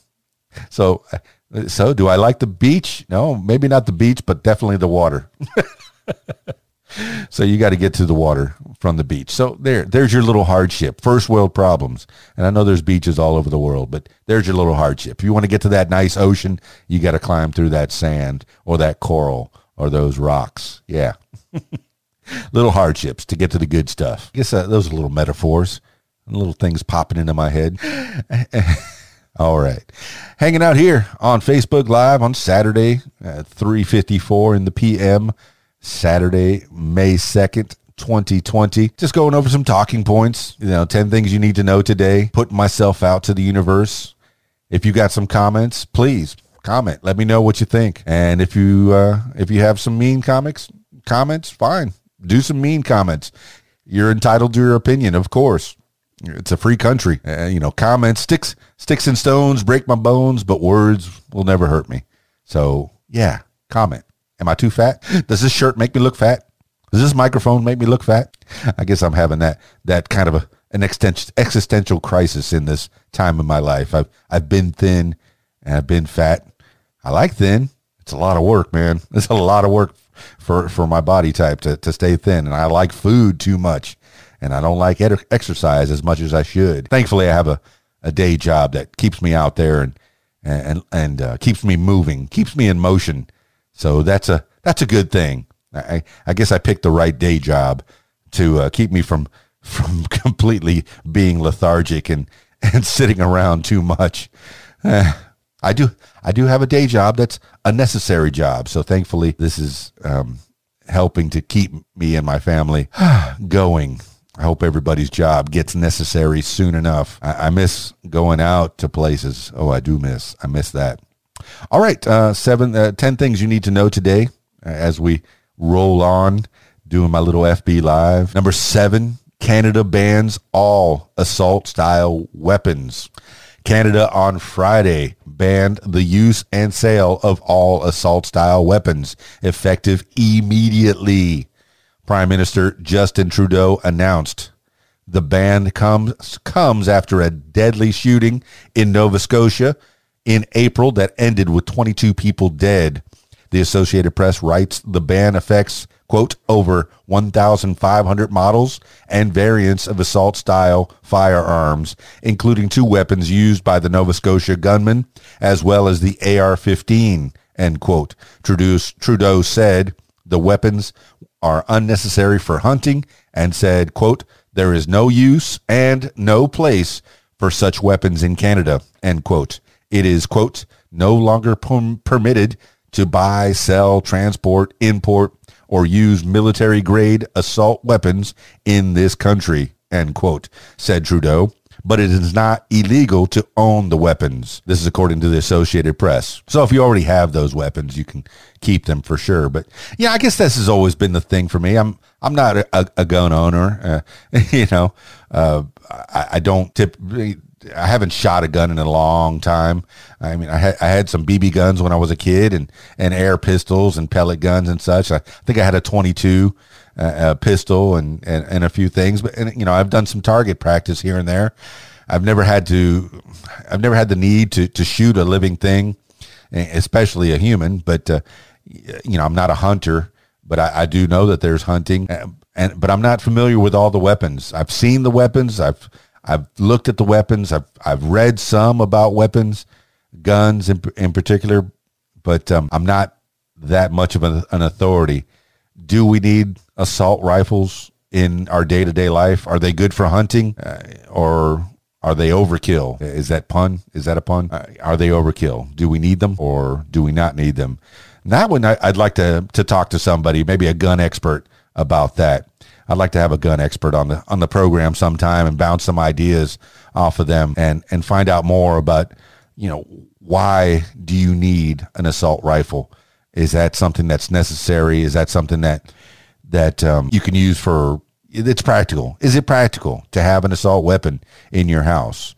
So, uh, so do I like the beach? No, maybe not the beach, but definitely the water. so you got to get to the water from the beach. So there, there's your little hardship. First world problems. And I know there's beaches all over the world, but there's your little hardship. If you want to get to that nice ocean, you got to climb through that sand or that coral or those rocks. Yeah. little hardships to get to the good stuff. I guess uh, those are little metaphors, and little things popping into my head. All right. Hanging out here on Facebook Live on Saturday at 3.54 in the PM, Saturday, May 2nd, 2020. Just going over some talking points, you know, 10 things you need to know today, putting myself out to the universe. If you got some comments, please comment. Let me know what you think. And if you uh, if you have some mean comics comments, fine. Do some mean comments. You're entitled to your opinion, of course. It's a free country. Uh, you know, comments, sticks, sticks and stones break my bones, but words will never hurt me. So yeah, comment. Am I too fat? Does this shirt make me look fat? Does this microphone make me look fat? I guess I'm having that that kind of a an existential crisis in this time of my life. I've I've been thin and I've been fat. I like thin. It's a lot of work, man. It's a lot of work for for my body type to to stay thin, and I like food too much, and I don't like ed- exercise as much as I should. Thankfully, I have a a day job that keeps me out there and and and uh, keeps me moving, keeps me in motion. So that's a that's a good thing. I I guess I picked the right day job to uh, keep me from from completely being lethargic and and sitting around too much. Uh, I do I do have a day job that's a necessary job. So thankfully, this is um, helping to keep me and my family going. I hope everybody's job gets necessary soon enough. I, I, miss going out to places. Oh, I do miss. I miss that. All right, uh, seven, uh, ten things you need to know today uh, as we roll on doing my little FB live. Number seven, Canada bans all assault style weapons. Canada on Friday banned the use and sale of all assault style weapons, effective immediately. Prime Minister Justin Trudeau announced. The ban comes comes after a deadly shooting in Nova Scotia in April that ended with 22 people dead. The Associated Press writes the ban affects quote over 1,500 models and variants of assault style firearms, including two weapons used by the Nova Scotia gunman, as well as the AR-15 end quote. Trudeau, Trudeau said the weapons are unnecessary for hunting and said, quote, there is no use and no place for such weapons in Canada, end quote. It is, quote, no longer permitted to buy, sell, transport, import, or use military grade assault weapons in this country, end quote, said Trudeau but it is not illegal to own the weapons. This is according to the Associated Press. So if you already have those weapons, you can keep them for sure. But yeah, I guess this has always been the thing for me. I'm I'm not a, a gun owner. Uh, you know, uh, I, I, don't tip. I haven't shot a gun in a long time. I mean, I had I had some BB guns when I was a kid, and and air pistols and pellet guns and such. I think I had a 22 a pistol and, and, and a few things. But and, you know, I've done some target practice here and there. I've never had to, I've never had the need to to shoot a living thing, especially a human. But uh, you know, I'm not a hunter, but I, I do know that there's hunting. Uh, and but I'm not familiar with all the weapons. I've seen the weapons. I've I've looked at the weapons. I've I've read some about weapons, guns in in particular, but um, I'm not that much of an, an authority do we need assault rifles in our day to day life? Are they good for hunting uh, or are they overkill? Is that pun? Is that a pun? Uh, are they overkill? Do we need them or do we not need them? That one, I, I'd like to, to talk to somebody, maybe a gun expert about that. I'd like to have a gun expert on the on the program sometime and bounce some ideas off of them and and find out more about you know why do you need an assault rifle? Is that something that's necessary? Is that something that that um, you can use for? It's practical. Is it practical to have an assault weapon in your house?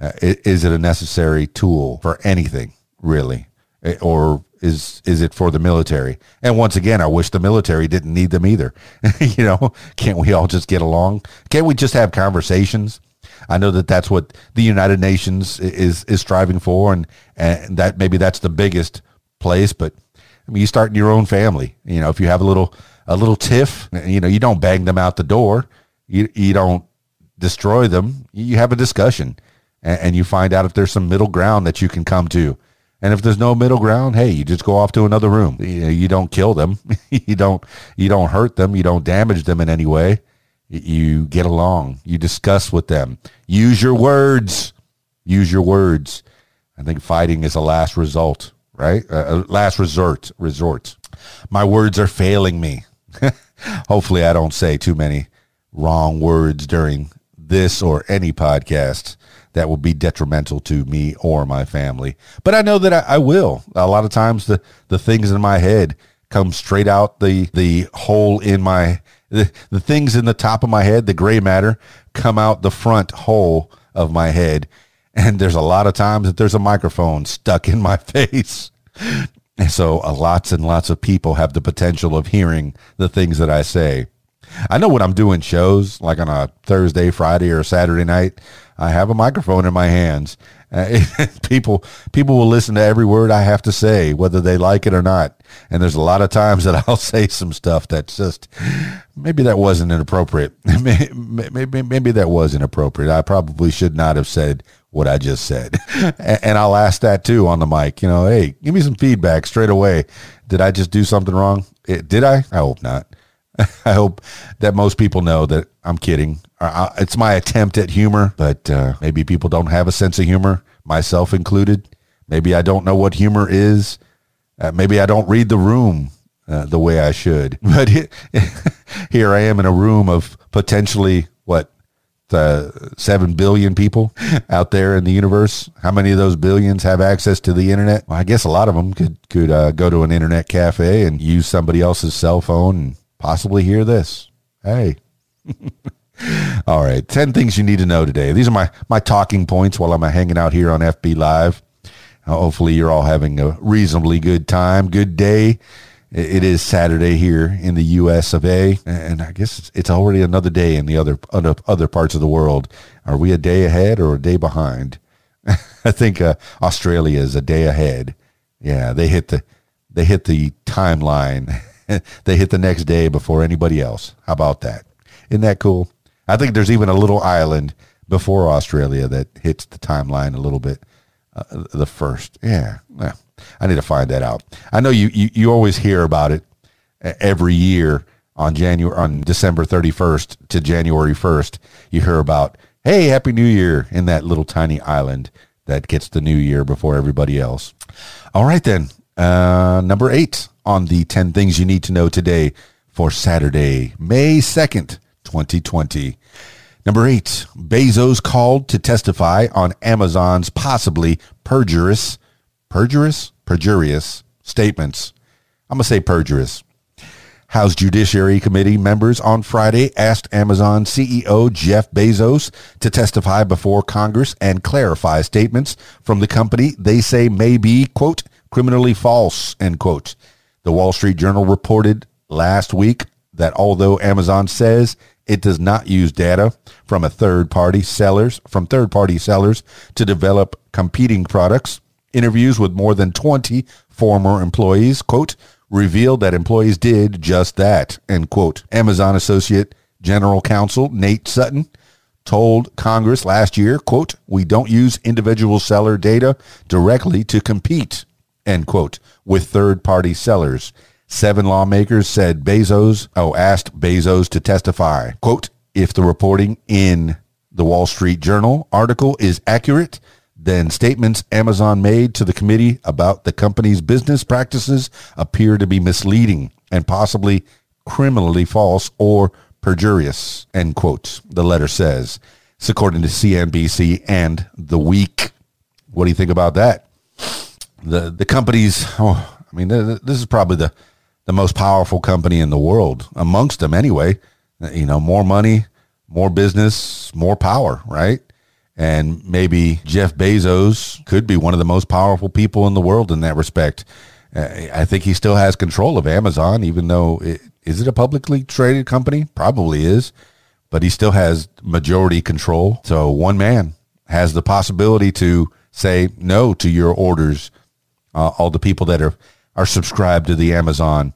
Uh, is it a necessary tool for anything really, eh, or is is it for the military? And once again, I wish the military didn't need them either. you know, can't we all just get along? Can't we just have conversations? I know that that's what the United Nations is is striving for, and and that maybe that's the biggest place, but I mean, you start in your own family. You know, if you have a little a little tiff, you know, you don't bang them out the door. You you don't destroy them. You have a discussion, and, and you find out if there's some middle ground that you can come to. And if there's no middle ground, hey, you just go off to another room. You, you don't kill them. you don't you don't hurt them. You don't damage them in any way. You get along. You discuss with them. Use your words. Use your words. I think fighting is a last result right? Uh, uh, last resort, resort. My words are failing me. Hopefully, I don't say too many wrong words during this or any podcast that will be detrimental to me or my family. But I know that I, I will. A lot of times, the the things in my head come straight out the the hole in my the, the things in the top of my head, the gray matter, come out the front hole of my head and there's a lot of times that there's a microphone stuck in my face. And so uh, lots and lots of people have the potential of hearing the things that I say. I know when I'm doing shows, like on a Thursday, Friday, or Saturday night, I have a microphone in my hands. Uh, people people will listen to every word I have to say, whether they like it or not. And there's a lot of times that I'll say some stuff that's just maybe that wasn't inappropriate. maybe, maybe, that was inappropriate. I probably should not have said what I just said. and I'll ask that too on the mic. You know, hey, give me some feedback straight away. Did I just do something wrong? It, did I? I hope not. I hope that most people know that I'm kidding. It's my attempt at humor, but uh, maybe people don't have a sense of humor, myself included. Maybe I don't know what humor is. Uh, maybe I don't read the room uh, the way I should. But here I am in a room of potentially what the seven billion people out there in the universe. How many of those billions have access to the internet? Well, I guess a lot of them could could uh, go to an internet cafe and use somebody else's cell phone and possibly hear this. Hey. All right, 10 things you need to know today. These are my, my talking points while I'm hanging out here on FB Live. Uh, hopefully, you're all having a reasonably good time, good day. It is Saturday here in the U.S. of A, and I guess it's already another day in the other other parts of the world. Are we a day ahead or a day behind? I think uh, Australia is a day ahead. Yeah, they hit the they hit the timeline they hit the next day before anybody else. How about that? Isn't that cool? I think there's even a little island before Australia that hits the timeline a little bit uh, the first. Yeah, yeah, I need to find that out. I know you, you, you always hear about it every year on January on December 31st to January 1st. You hear about, hey, Happy New Year in that little tiny island that gets the new year before everybody else. All right, then. Uh, number eight on the 10 things you need to know today for Saturday, May 2nd, 2020. Number eight, Bezos called to testify on Amazon's possibly perjurious, perjurious, perjurious statements. I'm going to say perjurious. House Judiciary Committee members on Friday asked Amazon CEO Jeff Bezos to testify before Congress and clarify statements from the company they say may be, quote, criminally false, end quote. The Wall Street Journal reported last week that although Amazon says it does not use data from a third party sellers from third party sellers to develop competing products, interviews with more than 20 former employees, quote, revealed that employees did just that, end quote. Amazon associate general counsel Nate Sutton told Congress last year, quote, we don't use individual seller data directly to compete, end quote, with third party sellers. Seven lawmakers said Bezos, oh, asked Bezos to testify. Quote, if the reporting in the Wall Street Journal article is accurate, then statements Amazon made to the committee about the company's business practices appear to be misleading and possibly criminally false or perjurious, end quote, the letter says. It's according to CNBC and The Week. What do you think about that? The the company's, oh, I mean, this is probably the the most powerful company in the world, amongst them anyway. You know, more money, more business, more power, right? And maybe Jeff Bezos could be one of the most powerful people in the world in that respect. Uh, I think he still has control of Amazon, even though it, is it a publicly traded company? Probably is, but he still has majority control. So one man has the possibility to say no to your orders. Uh, all the people that are are subscribed to the Amazon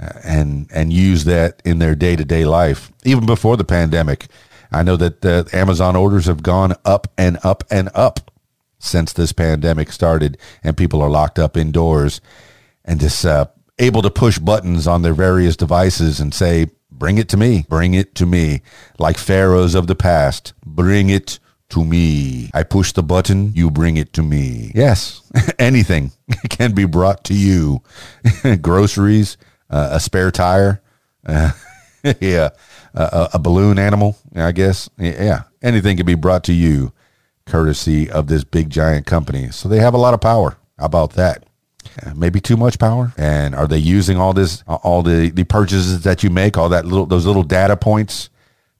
uh, and and use that in their day to day life. Even before the pandemic, I know that the Amazon orders have gone up and up and up since this pandemic started, and people are locked up indoors and just uh, able to push buttons on their various devices and say, "Bring it to me, bring it to me," like pharaohs of the past. Bring it to me. I push the button, you bring it to me. Yes, anything can be brought to you. Groceries, uh, a spare tire, uh, yeah, a, a, balloon animal, I guess. Yeah, anything can be brought to you courtesy of this big giant company. So they have a lot of power. How about that? Uh, maybe too much power. And are they using all this, all the, the purchases that you make, all that little, those little data points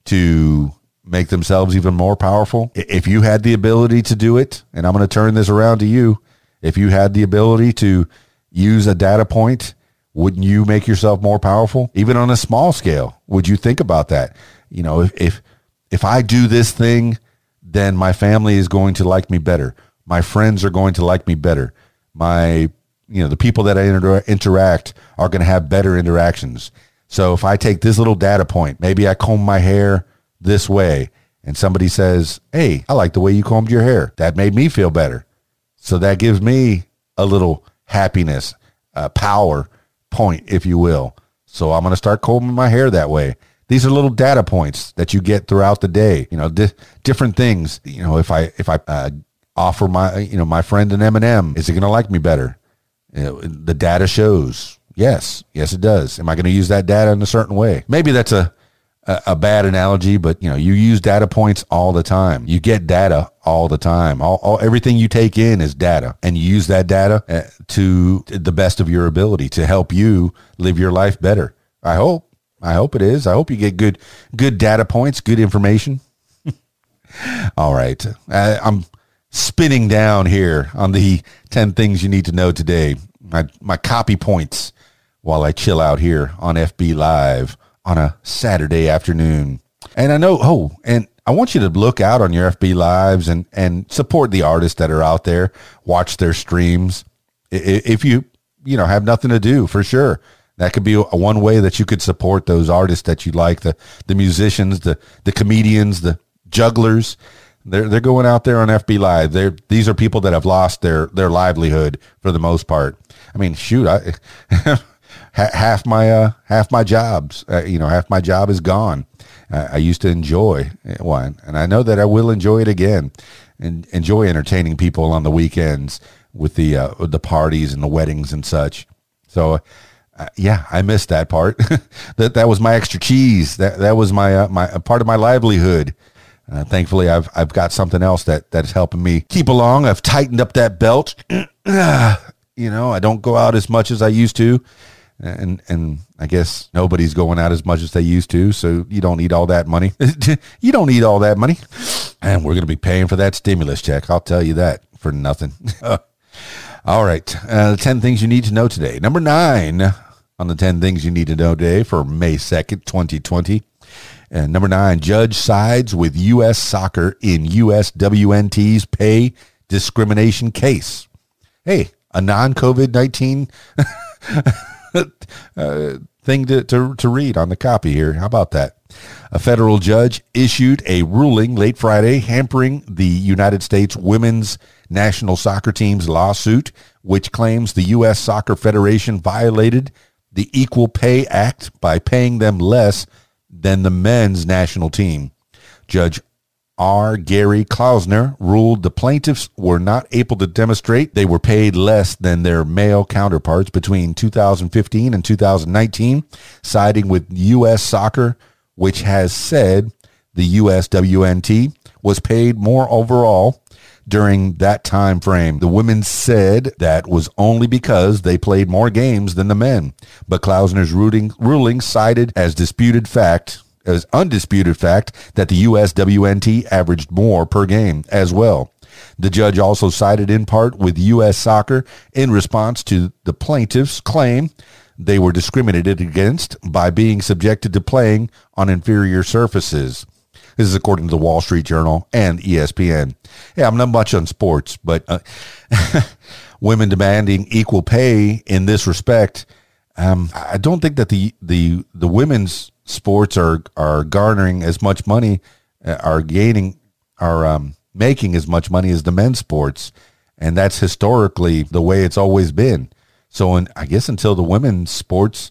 to make themselves even more powerful. If you had the ability to do it, and I'm going to turn this around to you, if you had the ability to use a data point wouldn't you make yourself more powerful? Even on a small scale, would you think about that? You know, if if, if I do this thing, then my family is going to like me better. My friends are going to like me better. My you know the people that I inter- interact are going to have better interactions. So if I take this little data point, maybe I comb my hair this way, and somebody says, "Hey, I like the way you combed your hair," that made me feel better. So that gives me a little happiness, uh, power point, if you will. So I'm going to start combing my hair that way. These are little data points that you get throughout the day. You know, di- different things. You know, if I if I uh, offer my you know my friend an M and m is he going to like me better? You know, the data shows yes, yes, it does. Am I going to use that data in a certain way? Maybe that's a a, a, bad analogy, but you know, you use data points all the time. You get data all the time. All, all everything you take in is data, and you use that data uh, to the best of your ability to help you live your life better. I hope. I hope it is. I hope you get good good data points, good information. all right, I, I'm spinning down here on the ten things you need to know today. My my copy points while I chill out here on FB Live on a Saturday afternoon. And I know, oh, and I want you to look out on your FB lives and, and support the artists that are out there, watch their streams. If you, you know, have nothing to do for sure. That could be one way that you could support those artists that you like, the, the musicians, the, the comedians, the jugglers. They're, they're going out there on FB live. They're, these are people that have lost their, their livelihood for the most part. I mean, shoot, I, ha- half my uh, half my jobs, uh, you know, half my job is gone. I used to enjoy one, and I know that I will enjoy it again, and enjoy entertaining people on the weekends with the uh, the parties and the weddings and such. So. Uh, yeah, I missed that part. that that was my extra cheese. That that was my uh, my part of my livelihood. Uh, thankfully, I've I've got something else that that's helping me keep along. I've tightened up that belt. you know, I don't go out as much as I used to and and I guess nobody's going out as much as they used to, so you don't need all that money. you don't need all that money, and we're going to be paying for that stimulus check. I'll tell you that for nothing. all right, uh, ten things you need to know today. Number nine on the ten things you need to know today for May second, twenty twenty. And number nine, judge sides with U.S. soccer in USWNT's pay discrimination case. Hey, a non COVID 19 uh, thing to, to, to read on the copy here. How about that? A federal judge issued a ruling late Friday hampering the United States women's national soccer team's lawsuit, which claims the U.S. Soccer Federation violated the Equal Pay Act by paying them less than the men's national team. Judge R. Gary Klausner ruled the plaintiffs were not able to demonstrate they were paid less than their male counterparts between 2015 and 2019, siding with U.S. Soccer, which has said the USWNT was paid more overall during that time frame. The women said that was only because they played more games than the men, but Klausner's ruling, cited as disputed fact as undisputed fact that the USWNT averaged more per game as well. The judge also sided in part with U.S. Soccer in response to the plaintiff's claim they were discriminated against by being subjected to playing on inferior surfaces. This is according to the Wall Street Journal and ESPN. Yeah, I'm not much on sports, but uh, women demanding equal pay in this respect. Um, I don't think that the the the women's sports are are garnering as much money, uh, are gaining, are um, making as much money as the men's sports, and that's historically the way it's always been. So, in, I guess until the women's sports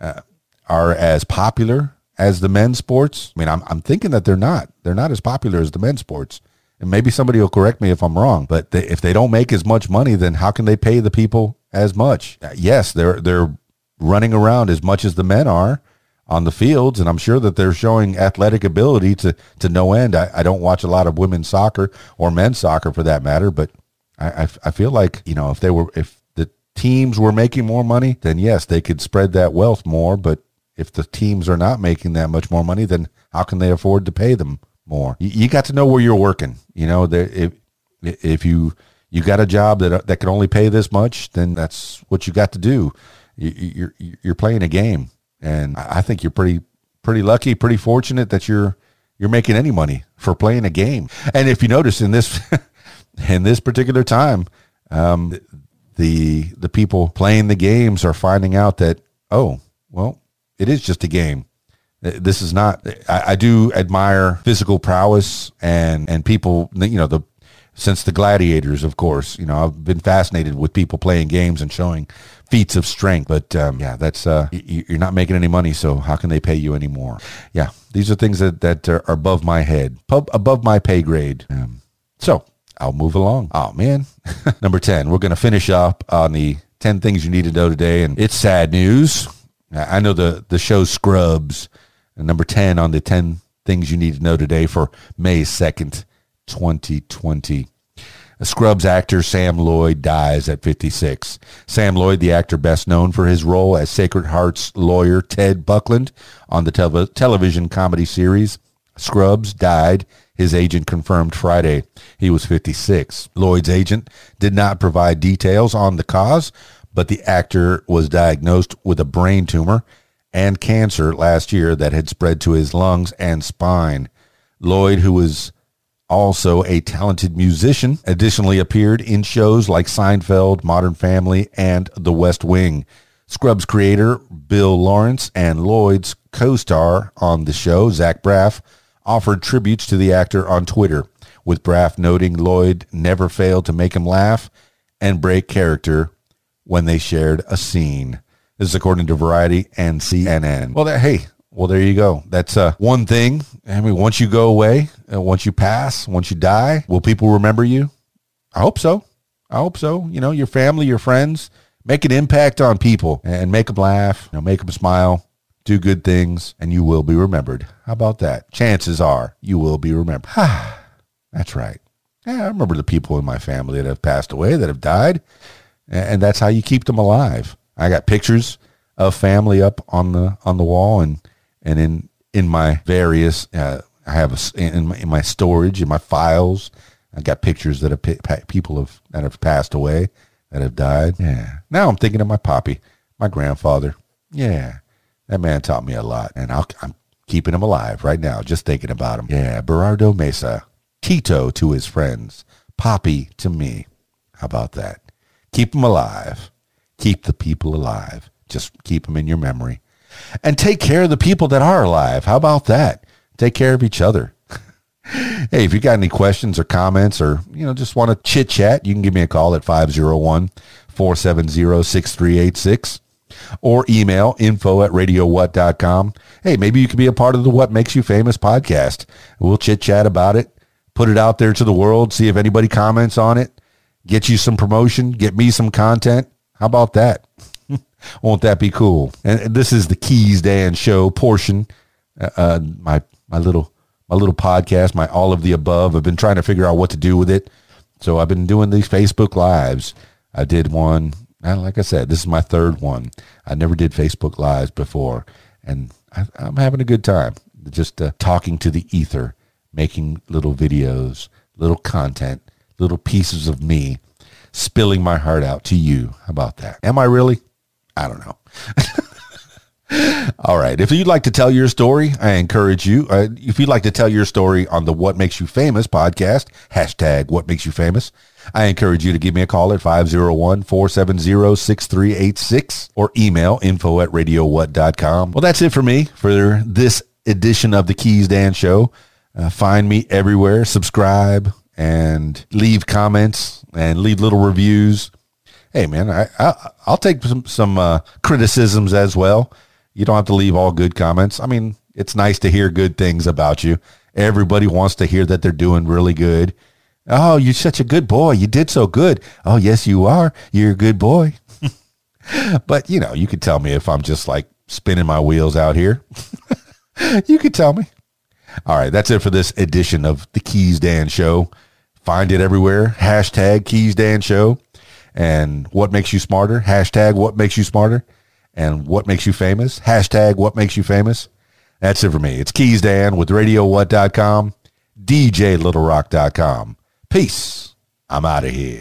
uh, are as popular as the men's sports, I mean, I'm I'm thinking that they're not. They're not as popular as the men's sports. And maybe somebody will correct me if I'm wrong, but they, if they don't make as much money, then how can they pay the people as much? Uh, yes, they're they're running around as much as the men are, on the fields, and I'm sure that they're showing athletic ability to to no end. I, I don't watch a lot of women's soccer or men's soccer for that matter, but I, I, I feel like you know if they were if the teams were making more money, then yes, they could spread that wealth more. But if the teams are not making that much more money, then how can they afford to pay them more? You, you got to know where you're working. You know, if if you you got a job that that can only pay this much, then that's what you got to do you- you're you're playing a game, and I think you're pretty pretty lucky, pretty fortunate that you're you're making any money for playing a game. And if you notice in this in this particular time, um, the the people playing the games are finding out that oh well, it is just a game. This is not. I, I do admire physical prowess and and people. You know the since the gladiators, of course. You know I've been fascinated with people playing games and showing feats of strength. But um, yeah, that's uh, y- you're not making any money, so how can they pay you anymore? Yeah, these are things that that are above my head, pub, above my pay grade. Um, so I'll move along. Oh man, number ten. We're gonna finish up on the ten things you need to know today, and it's sad news. I know the the show Scrubs, number ten on the ten things you need to know today for May second, twenty twenty. Scrubs actor Sam Lloyd dies at 56. Sam Lloyd, the actor best known for his role as Sacred Heart's lawyer Ted Buckland on the tel- television comedy series Scrubs, died. His agent confirmed Friday he was 56. Lloyd's agent did not provide details on the cause, but the actor was diagnosed with a brain tumor and cancer last year that had spread to his lungs and spine. Lloyd, who was also a talented musician, additionally appeared in shows like Seinfeld, Modern Family, and The West Wing. Scrubs creator Bill Lawrence and Lloyd's co-star on the show, Zach Braff, offered tributes to the actor on Twitter, with Braff noting Lloyd never failed to make him laugh and break character when they shared a scene. This is according to Variety and CNN. Well, hey, well, there you go. That's uh, one thing. I mean, once you go away, uh, once you pass, once you die, will people remember you? I hope so. I hope so. You know, your family, your friends, make an impact on people and make them laugh, you know, make them smile, do good things, and you will be remembered. How about that? Chances are you will be remembered. That's right. Yeah, I remember the people in my family that have passed away, that have died, and that's how you keep them alive. I got pictures of family up on the on the wall, and and in in my various, uh, I have a in my, in my storage in my files. I got pictures that have people have that have passed away, that have died. Yeah. Now I'm thinking of my poppy, my grandfather. Yeah, that man taught me a lot, and I'll, I'm keeping him alive right now, just thinking about him. Yeah, Berardo Mesa, Tito to his friends, Poppy to me. How about that? Keep them alive. Keep the people alive. Just keep them in your memory. And take care of the people that are alive. How about that? Take care of each other. hey, if you got any questions or comments or, you know, just want to chit chat, you can give me a call at 501 470 6386 or email info at radiowhat.com. Hey, maybe you could be a part of the What Makes You Famous podcast. We'll chit chat about it, put it out there to the world, see if anybody comments on it, get you some promotion, get me some content. How about that? Won't that be cool? And this is the Keys Dan show portion. Uh, uh, my my little my little podcast, my all of the above. I've been trying to figure out what to do with it, so I've been doing these Facebook lives. I did one, like I said, this is my third one. I never did Facebook lives before, and I, I'm having a good time. Just uh, talking to the ether, making little videos, little content, little pieces of me, spilling my heart out to you. How about that? Am I really? I don't know. All right. If you'd like to tell your story, I encourage you. Uh, if you'd like to tell your story on the What Makes You Famous podcast, hashtag What Makes You Famous, I encourage you to give me a call at 501-470-6386 or email info at radiowhat.com. Well, that's it for me for this edition of the Keys Dan Show. Uh, find me everywhere. Subscribe and leave comments and leave little reviews hey man i, I i'll take some some uh, criticisms as well. You don't have to leave all good comments. I mean it's nice to hear good things about you. Everybody wants to hear that they're doing really good. Oh you're such a good boy. You did so good. Oh yes you are. You're a good boy. But you know you could tell me if i'm just like spinning my wheels out here. You could tell me. All right that's it for this edition of the keys dan show. Find it everywhere. Hashtag keys dan show and what makes you smarter? Hashtag what makes you smarter. And what makes you famous? Hashtag what makes you famous. That's it for me. It's keys dan with radiowhat.com djlittlerock.com peace. I'm out of here